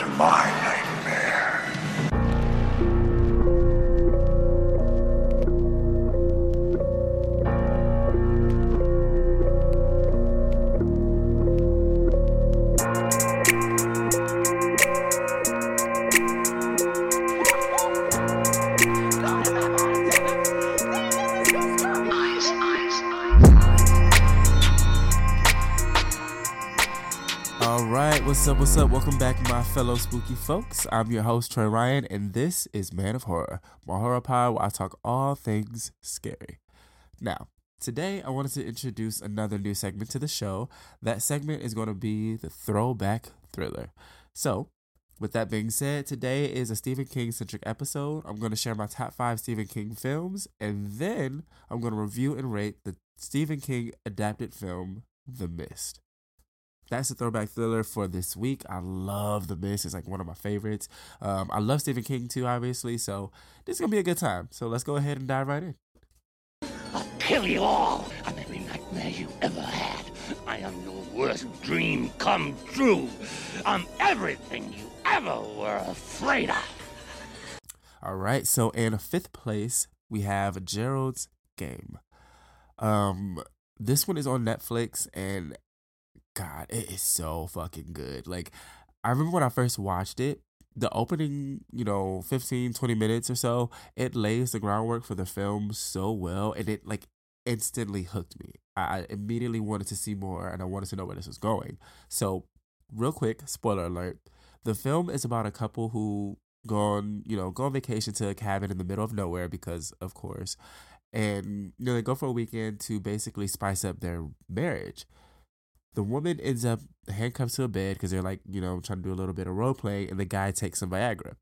to my what's up? What's up? Welcome back, my fellow spooky folks. I'm your host Troy Riyan, and this is Man of Horror, my horror pod where I talk all things scary. Now, today I wanted to introduce another new segment to the show. That segment is going to be the Throwback Thriller. So, with that being said, today is a Stephen King centric episode. I'm going to share my top five Stephen King films, and then I'm going to review and rate the Stephen King adapted film, The Mist that's the throwback thriller for this week. I love The Mist. It's like one of my favorites. Um, I love Stephen King too, obviously. So this is gonna be a good time. So let's go ahead and dive right in. I'll kill you all. I'm every nightmare you ever had. I am your worst dream come true. I'm everything you ever were afraid of. All right. So in fifth place, we have Gerald's Game. Um, this one is on Netflix, and God, it is so fucking good. Like, I remember when I first watched it, the opening, you know, 15, 20 minutes or so, it lays the groundwork for the film so well, and it like instantly hooked me. I immediately wanted to see more, and I wanted to know where this was going. So, real quick, spoiler alert: the film is about a couple who go on, you know, go on vacation to a cabin in the middle of nowhere because, of course, and you know they go for a weekend to basically spice up their marriage the woman ends up handcuffed to a bed because they're like, you know, trying to do a little bit of role play, and the guy takes some Viagra.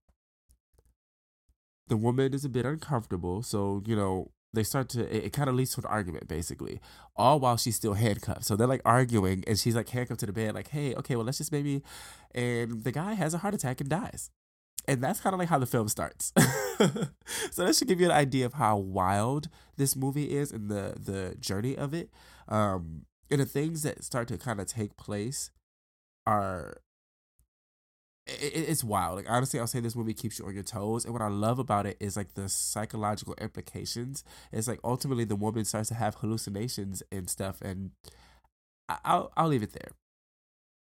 The woman is a bit uncomfortable, so you know they start to. It, it kind of leads to an argument, basically, all while she's still handcuffed. So they're like arguing, and she's like handcuffed to the bed, like, "Hey, okay, well, let's just maybe," and the guy has a heart attack and dies. And that's kind of like how the film starts. so that should give you an idea of how wild this movie is and the the journey of it. Um, and the things that start to kind of take place are it, it's wild. Like honestly i'll say this movie keeps you on your toes and what i love about it is like the psychological implications. It's like ultimately the woman starts to have hallucinations and stuff and i'll i'll leave it there.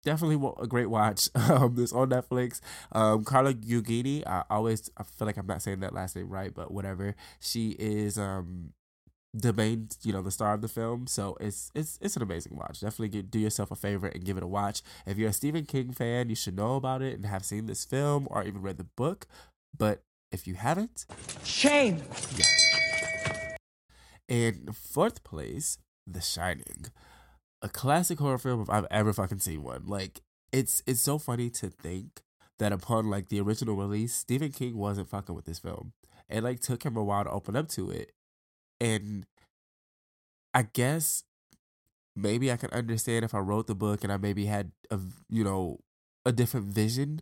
Definitely a great watch. Um this on netflix. Um carla gugini i always i feel like i'm not saying that last name right but whatever. She is um the main, you know, the star of the film. So it's it's it's an amazing watch. Definitely get, do yourself a favor and give it a watch. If you're a Stephen King fan, you should know about it and have seen this film or even read the book. But if you haven't, shame. Yeah. In fourth place, The Shining, a classic horror film if I've ever fucking seen one. Like it's it's so funny to think that upon like the original release, Stephen King wasn't fucking with this film. It like took him a while to open up to it and I guess maybe I can understand if I wrote the book and I maybe had a you know a different vision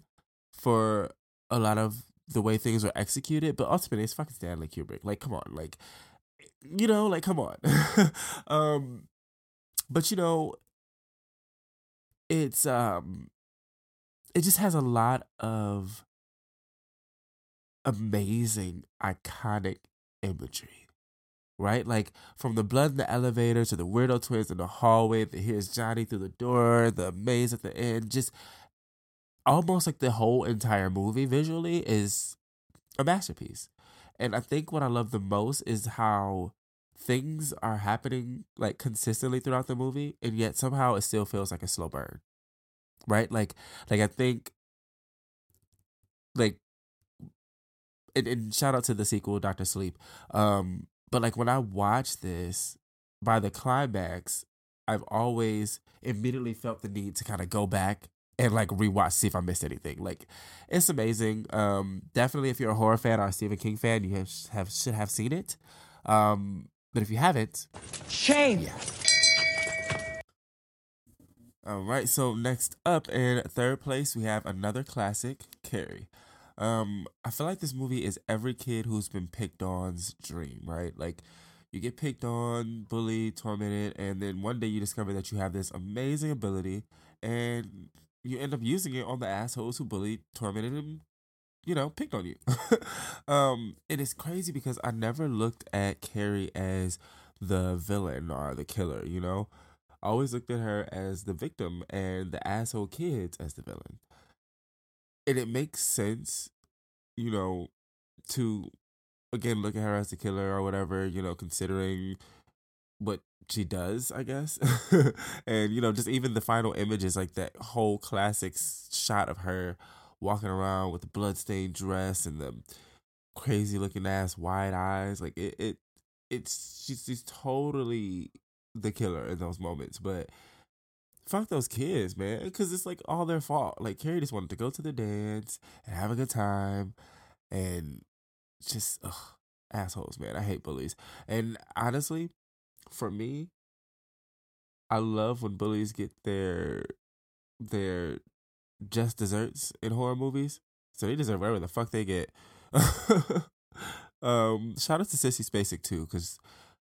for a lot of the way things were executed, but ultimately it's fucking Stanley Kubrick. Like, come on, like you know, like come on. um, but you know, it's um, it just has a lot of amazing, iconic imagery right? Like from the blood in the elevator to the weirdo twins in the hallway, the here's Johnny through the door, the maze at the end, just almost like the whole entire movie visually is a masterpiece. And I think what I love the most is how things are happening like consistently throughout the movie and yet somehow it still feels like a slow burn. Right? Like like I think like and, and shout out to the sequel, Doctor Sleep. Um, but like when I watch this, by the climax, I've always immediately felt the need to kind of go back and like rewatch, see if I missed anything. Like it's amazing. Um, definitely, if you're a horror fan or a Stephen King fan, you have, have should have seen it. Um, but if you haven't, shame. Yeah. All right. So next up in third place, we have another classic, Carrie. Um, I feel like this movie is every kid who's been picked on's dream, right? Like you get picked on, bullied, tormented, and then one day you discover that you have this amazing ability and you end up using it on the assholes who bullied, tormented, and you know, picked on you. um, it is crazy because I never looked at Carrie as the villain or the killer, you know? I always looked at her as the victim and the asshole kids as the villain. And it makes sense, you know, to again look at her as the killer or whatever, you know, considering what she does, I guess. and, you know, just even the final images, like that whole classic shot of her walking around with the bloodstained dress and the crazy looking ass wide eyes. Like it, it it's she's she's totally the killer in those moments. But fuck those kids, man, because it's like all their fault. Like Carrie just wanted to go to the dance and have a good time, and just ugh, assholes, man. I hate bullies. And honestly, for me, I love when bullies get their their just desserts in horror movies. So they deserve whatever the fuck they get. um, shout out to Sissy Spacek too, because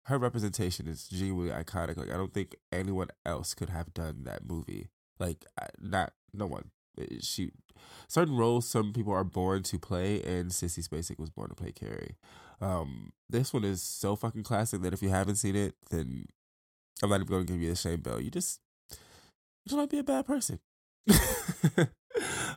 her representation is genuinely iconic. Like I don't think anyone else could have done that movie. Like not no one. She certain roles some people are born to play, and Sissy Spacek was born to play Carrie. Um, this one is so fucking classic that if you haven't seen it, then I'm not even going to give you the shame bell. You just you just might be a bad person.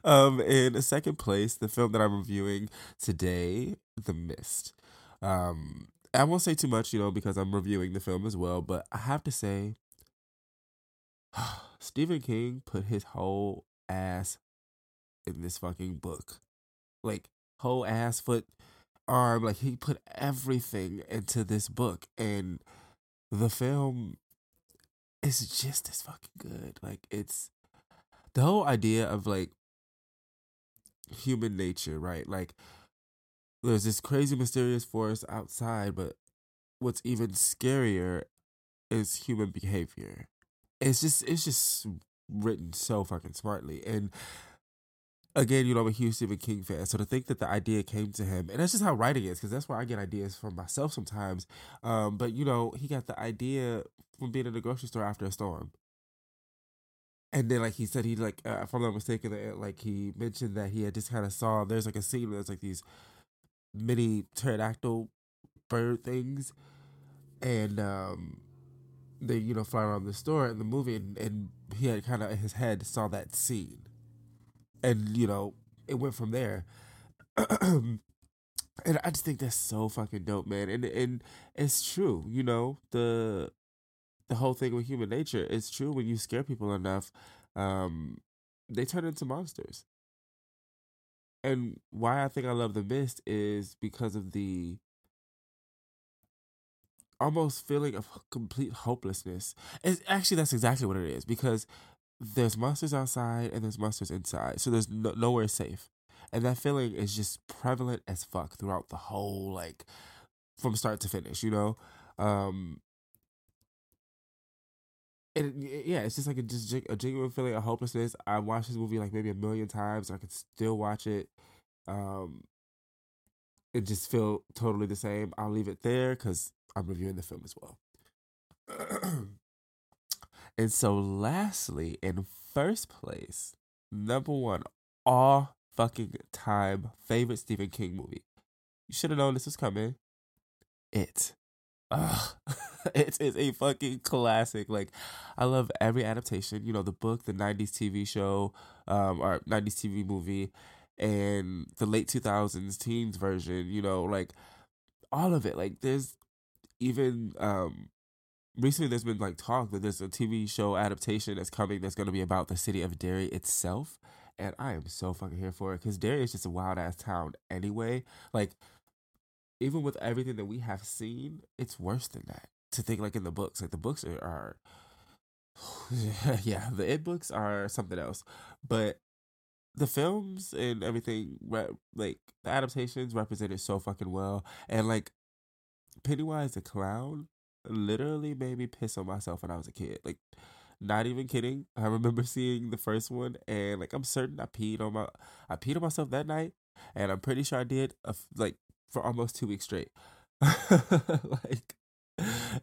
um, in second place, the film that I'm reviewing today, The Mist. Um, I won't say too much, you know, because I'm reviewing the film as well, but I have to say, Stephen King put his whole ass in this fucking book. Like, whole ass, foot, arm, like, he put everything into this book. And the film is just as fucking good. Like, it's the whole idea of like human nature, right? Like there's this crazy mysterious force outside, but what's even scarier is human behavior. It's just it's just written so fucking smartly. And again, you know, I'm a huge Stephen King fan. So to think that the idea came to him, and that's just how writing is, because that's where I get ideas from myself sometimes. Um, but you know, he got the idea from being in the grocery store after a storm and then like he said he like uh, if I'm not mistaken like he mentioned that he had just kind of saw there's like a scene where there's like these mini pterodactyl bird things and um they you know fly around the store in the movie and, and he had kind of his head saw that scene and you know it went from there and I just think that's so fucking dope man and and it's true you know the the whole thing with human nature. It's true when you scare people enough, um, they turn into monsters. And why I think I love the mist is because of the almost feeling of complete hopelessness. It's actually that's exactly what it is because there's monsters outside and there's monsters inside, so there's no, nowhere safe, and that feeling is just prevalent as fuck throughout the whole like from start to finish. You know, um, and yeah, it's just like a just a genuine feeling of hopelessness. I watched this movie like maybe a million times. I could still watch it. Um, it just feel totally the same. I'll leave it there because I'm reviewing the film as well. and so, lastly, in first place, number one, all fucking time favorite Stephen King movie. You should have known this was coming. It. Ugh. it is a fucking classic. Like, I love every adaptation. You know, the book, the '90s TV show, um, or '90s TV movie, and the late 2000s teens version. You know, like all of it. Like, there's even um recently there's been like talk that there's a TV show adaptation that's coming that's going to be about the city of Derry itself, and I am so fucking here for it because Derry is just a wild ass town anyway. Like even with everything that we have seen, it's worse than that. To think like in the books, like the books are, are yeah, the it books are something else, but the films and everything, like the adaptations represented so fucking well, and like Pennywise the clown literally made me piss on myself when I was a kid. Like, not even kidding. I remember seeing the first one, and like I'm certain I peed on my I peed on myself that night, and I'm pretty sure I did a, like for almost two weeks straight. like,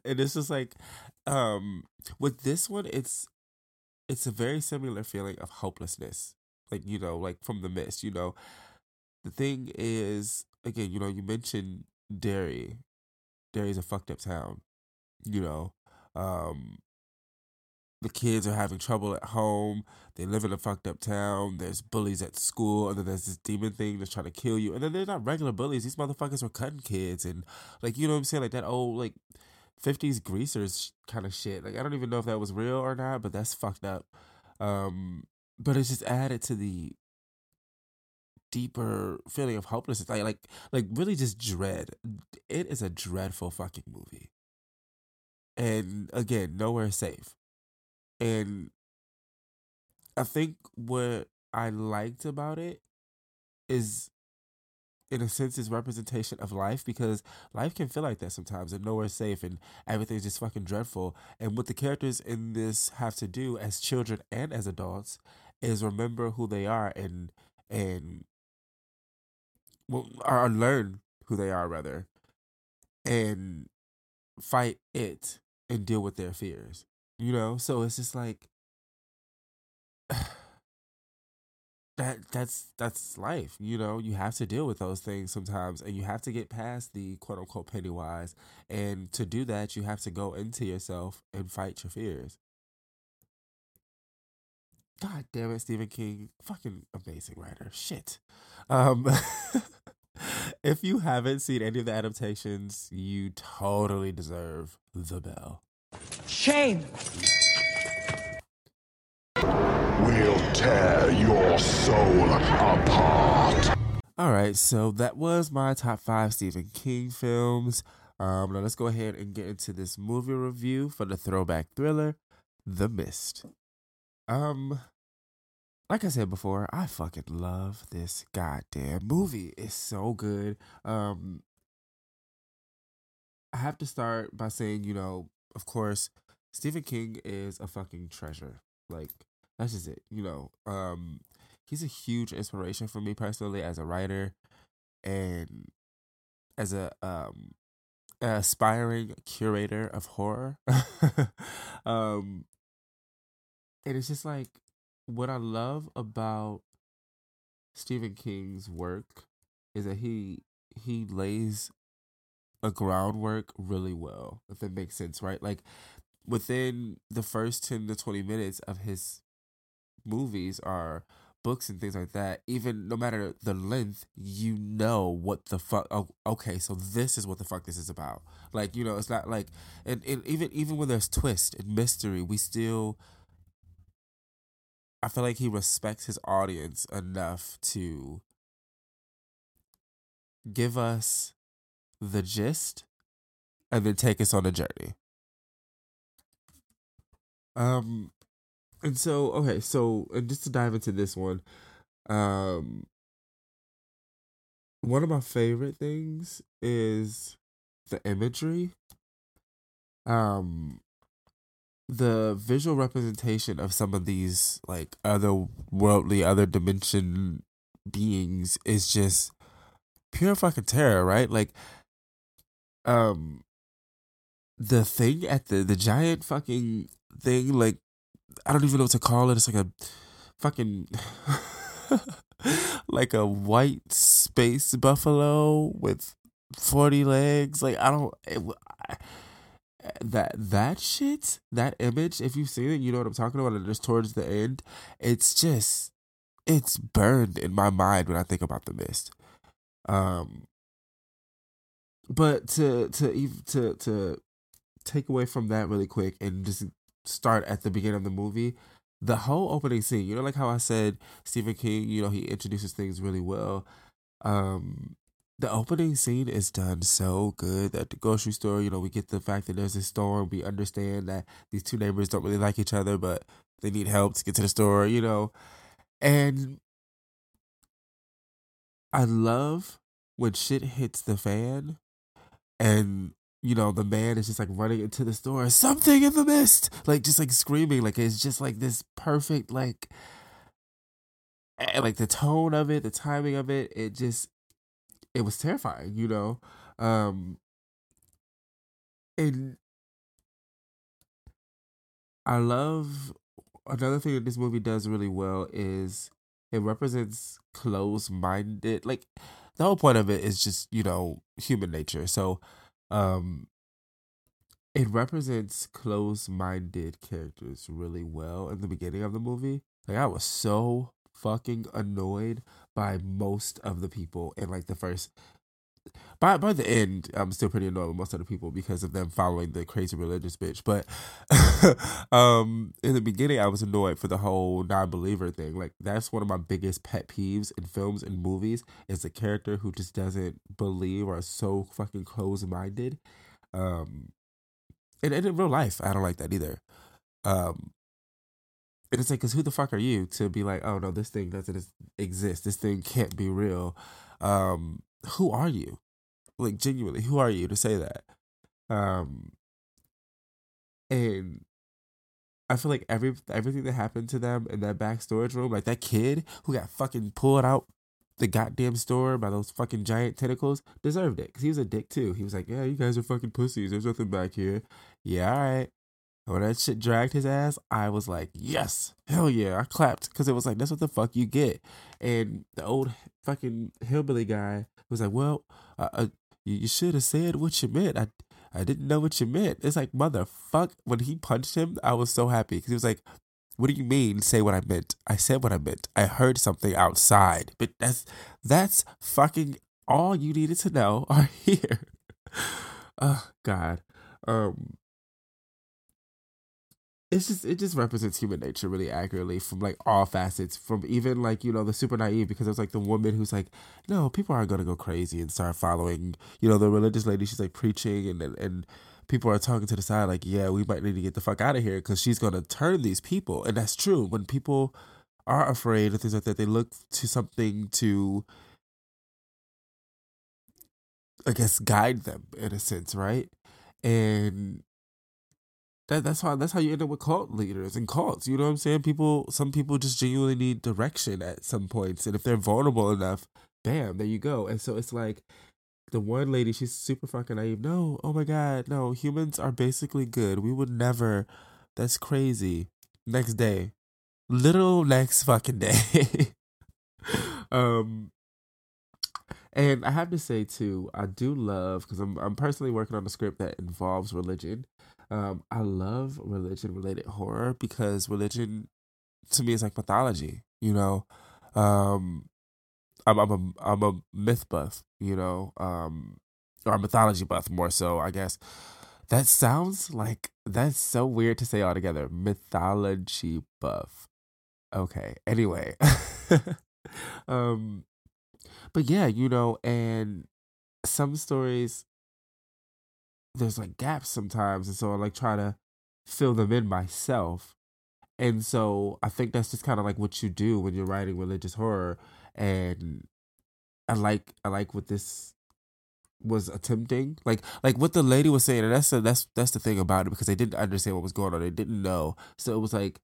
and it's just like, um, with this one, it's it's a very similar feeling of hopelessness. Like, you know, like from the mist, you know. The thing is, again, you know, you mentioned Derry. Derry's a fucked up town. You know. Um the kids are having trouble at home. They live in a fucked up town. There's bullies at school, and then there's this demon thing that's trying to kill you. And then they're not regular bullies. These motherfuckers were cutting kids, and like you know what I'm saying, like that old like 50s greasers kind of shit. Like I don't even know if that was real or not, but that's fucked up. Um, but it's just added to the deeper feeling of hopelessness, like like like really just dread. It is a dreadful fucking movie, and again, nowhere safe. And I think what I liked about it is in a sense is representation of life because life can feel like that sometimes and nowhere safe and everything's just fucking dreadful. And what the characters in this have to do as children and as adults is remember who they are and and well, or learn who they are rather and fight it and deal with their fears. You know? So it's just like that that's that's life you know? You have to deal with those things sometimes and you have to get past the quote unquote pennywise and to do that you have to go into yourself and fight your fears. God damn it stephen king fucking amazing writer shit. Um if you haven't seen any of the adaptations you totally deserve the bell Shame. We'll tear your soul apart. All right, so that was my top five Stephen King films. Um, now let's go ahead and get into this movie review for the throwback thriller, The Mist. Um, like I said before, I fucking love this goddamn movie. It's so good. Um, I have to start by saying, you know, of course, Stephen King is a fucking treasure. Like that's just it. You know, um, he's a huge inspiration for me personally as a writer and as a um aspiring curator of horror. um and it's just like what I love about Stephen King's work is that he he lays a groundwork really well, if that makes sense, right? Like within the first 10 to 20 minutes of his movies are books and things like that, even no matter the length, you know what the fuck. Oh, okay, so this is what the fuck this is about. Like you know, it's not like, and, and even even when there's twist and mystery, we still. I feel like he respects his audience enough to give us the gist and then take us on a journey. Um, and so okay, so and just to dive into this one, um, one of my favorite things is the imagery. Um, the visual representation of some of these like otherworldly, other dimension beings is just pure fucking terror, right? Like, um, the thing at the the giant fucking thing, like I don't even know what to call it. It's like a fucking like a white space buffalo with 40 legs. Like I don't it, I, that that shit, that image, if you've seen it, you know what I'm talking about. And just towards the end, it's just it's burned in my mind when I think about the mist. Um but to to to to take away from that really quick and just start at the beginning of the movie, the whole opening scene, you know, like how I said Stephen King, you know, he introduces things really well. Um, the opening scene is done so good at the grocery store. You know, we get the fact that there's a storm. We understand that these two neighbors don't really like each other, but they need help to get to the store, you know. And I love when shit hits the fan and you know, the man is just like running into the store, something in the mist, like just like screaming, like it's just like this perfect, like, like the tone of it, the timing of it, it just, it was terrifying, you know, um, and I love another thing that this movie does really well is it represents closed minded like the whole point of it is just, you know, human nature. So um it represents closed minded characters really well in the beginning of the movie. Like I was so fucking annoyed by most of the people in like the first by by the end, I'm still pretty annoyed with most of the people because of them following the crazy religious bitch. But um, in the beginning, I was annoyed for the whole non-believer thing. Like that's one of my biggest pet peeves in films and movies is a character who just doesn't believe or is so fucking closed-minded. Um, and, and in real life, I don't like that either. Um, and it's like, cause who the fuck are you to be like, oh no, this thing doesn't exist. This thing can't be real. Um, who are you? Like genuinely, who are you to say that? Um and I feel like every everything that happened to them in that back storage room, like that kid who got fucking pulled out the goddamn store by those fucking giant tentacles, deserved it because he was a dick too. He was like, "Yeah, you guys are fucking pussies. There's nothing back here." Yeah, all right. When that shit dragged his ass, I was like, yes, hell yeah. I clapped because it was like, that's what the fuck you get. And the old fucking hillbilly guy was like, well, uh, uh, you, you should have said what you meant. I, I didn't know what you meant. It's like, motherfuck. When he punched him, I was so happy because he was like, what do you mean say what I meant? I said what I meant. I heard something outside. But that's that's fucking all you needed to know are here. oh God. Um it's just it just represents human nature really accurately from like all facets from even like you know the super naive because it's like the woman who's like no people aren't gonna go crazy and start following you know the religious lady she's like preaching and and, and people are talking to the side like yeah we might need to get the fuck out of here because she's gonna turn these people and that's true when people are afraid of things like that they look to something to I guess guide them in a sense right? And that that's how that's how you end up with cult leaders and cults. You know what I'm saying? People, some people just genuinely need direction at some points, and if they're vulnerable enough, bam, there you go. And so it's like the one lady, she's super fucking naive. No, oh my god, no, humans are basically good. We would never. That's crazy. Next day, little next fucking day. um, and I have to say too, I do love because I'm I'm personally working on a script that involves religion. Um, I love religion related horror because religion to me is like mythology, you know. Um, I'm I'm a I'm a myth buff, you know, um, or a mythology buff more so, I guess. That sounds like that's so weird to say all together. Mythology buff. Okay. Anyway. um but yeah, you know, and some stories there's like gaps sometimes and so I like try to fill them in myself. And so I think that's just kind of like what you do when you're writing religious horror and I like I like what this was attempting. Like like what the lady was saying and that's the, that's that's the thing about it because they didn't understand what was going on. They didn't know. So it was like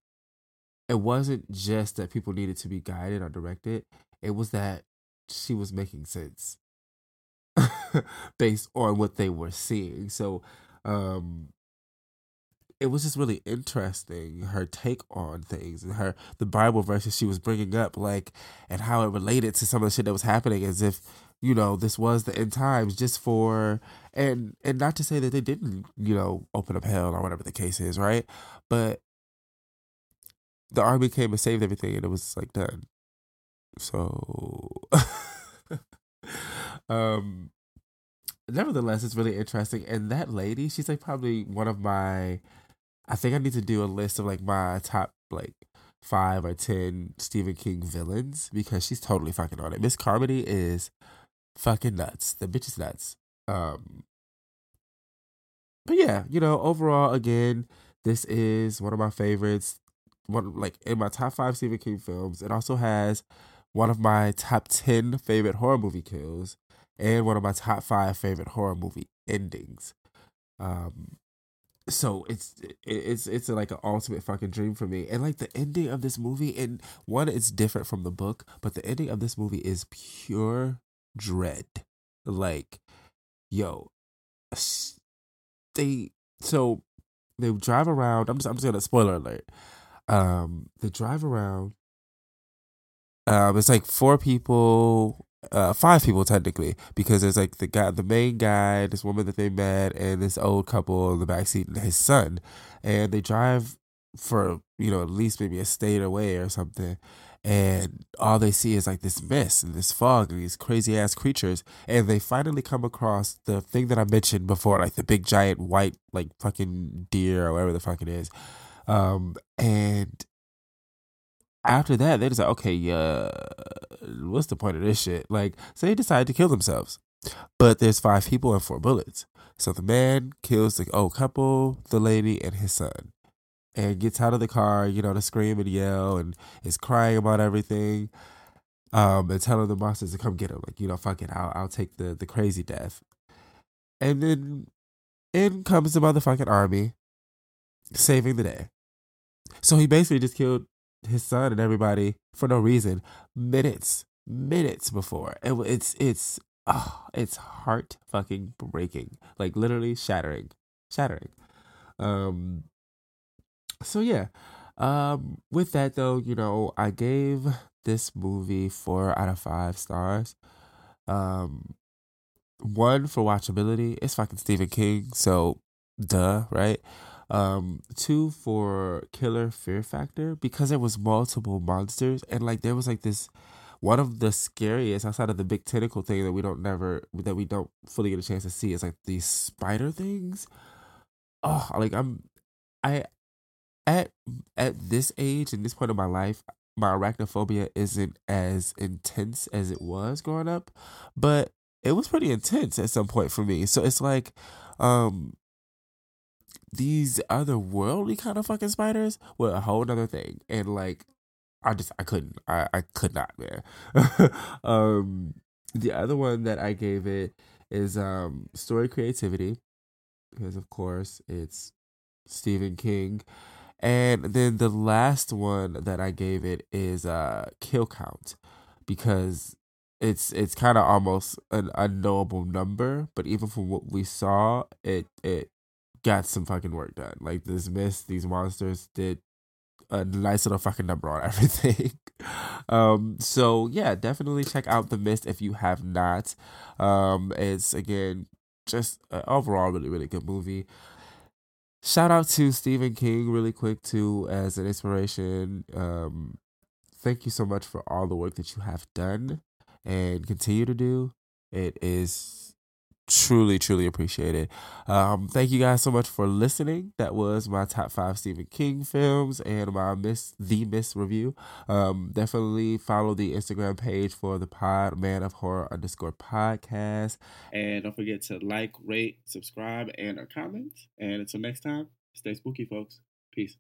it wasn't just that people needed to be guided or directed. It was that she was making sense based on what they were seeing. So um it was just really interesting her take on things and her the Bible verses she was bringing up, like and how it related to some of the shit that was happening, as if you know this was the end times, just for and and not to say that they didn't you know open up hell or whatever the case is, right? But the army came and saved everything, and it was like done. So, um, nevertheless, it's really interesting. And that lady, she's like probably one of my. I think I need to do a list of like my top like five or ten Stephen King villains because she's totally fucking on it. Miss Carmody is fucking nuts. The bitch is nuts. Um, but yeah, you know, overall, again, this is one of my favorites. One like in my top five Stephen King films. It also has one of my top 10 favorite horror movie kills and one of my top five favorite horror movie endings. Um, so it's it's it's like an ultimate fucking dream for me. And like the ending of this movie, and one, it's different from the book, but the ending of this movie is pure dread. Like, yo, they so they drive around. I'm just I'm just gonna spoiler alert. um, they drive around. Um, it's like four people, uh, five people technically, because there's like the guy, the main guy, this woman that they met, and this old couple in the backseat, and his son, and they drive for you know at least maybe a state away or something, and all they see is like this mist and this fog and these crazy ass creatures. And they finally come across the thing that i mentioned before like the big giant white like fucking deer or whatever the fuck it is. Um and after that they're just like okay yeah what's the point of this shit like so they decide to kill themselves but there's five people and four bullets so the man kills the old couple the lady and his son and gets out of the car, you know, to scream and yell and is crying about everything. Um, and telling the monsters to come get him. Like, you know, fuck it, I'll I'll take the the crazy death. And then in comes the motherfucking army saving the day. So he basically just killed his son and everybody for no reason minutes minutes before. It, it's it's oh, it's heart fucking breaking. Like literally shattering. Shattering. Um so yeah um with that though you know i gave this movie four out of five stars um one for watchability it's fucking stephen king so duh right um two for killer fear factor because there was multiple monsters and like there was like this one of the scariest outside of the big tentacle thing that we don't never that we don't fully get a chance to see is like these spider things oh like i'm i at at this age and this point of my life, my arachnophobia isn't as intense as it was growing up, but it was pretty intense at some point for me. So it's like um these otherworldly kind of fucking spiders were a whole other thing. And like I just I couldn't. I, I could not, man. um the other one that I gave it is um story creativity. Because of course it's Stephen King. And then the last one that I gave it is uh kill count because it's it's kind of almost an unknowable number, but even from what we saw, it it got some fucking work done. Like this mist, these monsters did a nice little fucking number on everything. um, so yeah, definitely check out the mist if you have not. Um, it's again just uh, overall really really good movie. Shout out to Stephen King, really quick, too, as an inspiration. Um, thank you so much for all the work that you have done and continue to do. It is truly, truly appreciated. Um, thank you guys so much for listening. That was my top five Stephen King films and my Miss the Miss review. Um, definitely follow the Instagram page for the pod man of horror underscore podcast. And don't forget to like, rate, subscribe, and or comment. And until next time, stay spooky, folks. Peace.